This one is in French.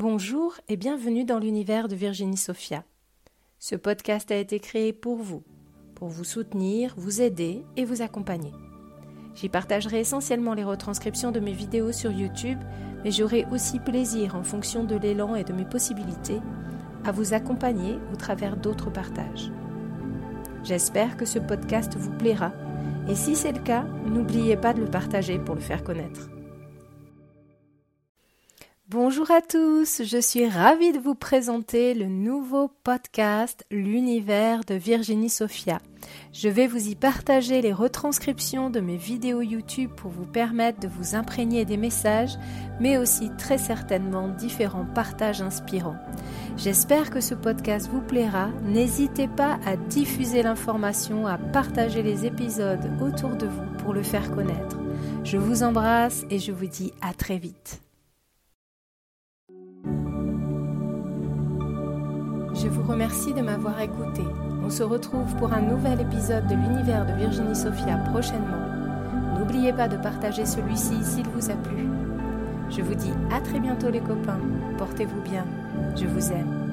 Bonjour et bienvenue dans l'univers de Virginie Sophia. Ce podcast a été créé pour vous, pour vous soutenir, vous aider et vous accompagner. J'y partagerai essentiellement les retranscriptions de mes vidéos sur YouTube, mais j'aurai aussi plaisir, en fonction de l'élan et de mes possibilités, à vous accompagner au travers d'autres partages. J'espère que ce podcast vous plaira, et si c'est le cas, n'oubliez pas de le partager pour le faire connaître. Bonjour à tous, je suis ravie de vous présenter le nouveau podcast L'univers de Virginie Sophia. Je vais vous y partager les retranscriptions de mes vidéos YouTube pour vous permettre de vous imprégner des messages, mais aussi très certainement différents partages inspirants. J'espère que ce podcast vous plaira. N'hésitez pas à diffuser l'information, à partager les épisodes autour de vous pour le faire connaître. Je vous embrasse et je vous dis à très vite. Je vous remercie de m'avoir écouté. On se retrouve pour un nouvel épisode de l'univers de Virginie Sophia prochainement. N'oubliez pas de partager celui-ci s'il vous a plu. Je vous dis à très bientôt les copains. Portez-vous bien. Je vous aime.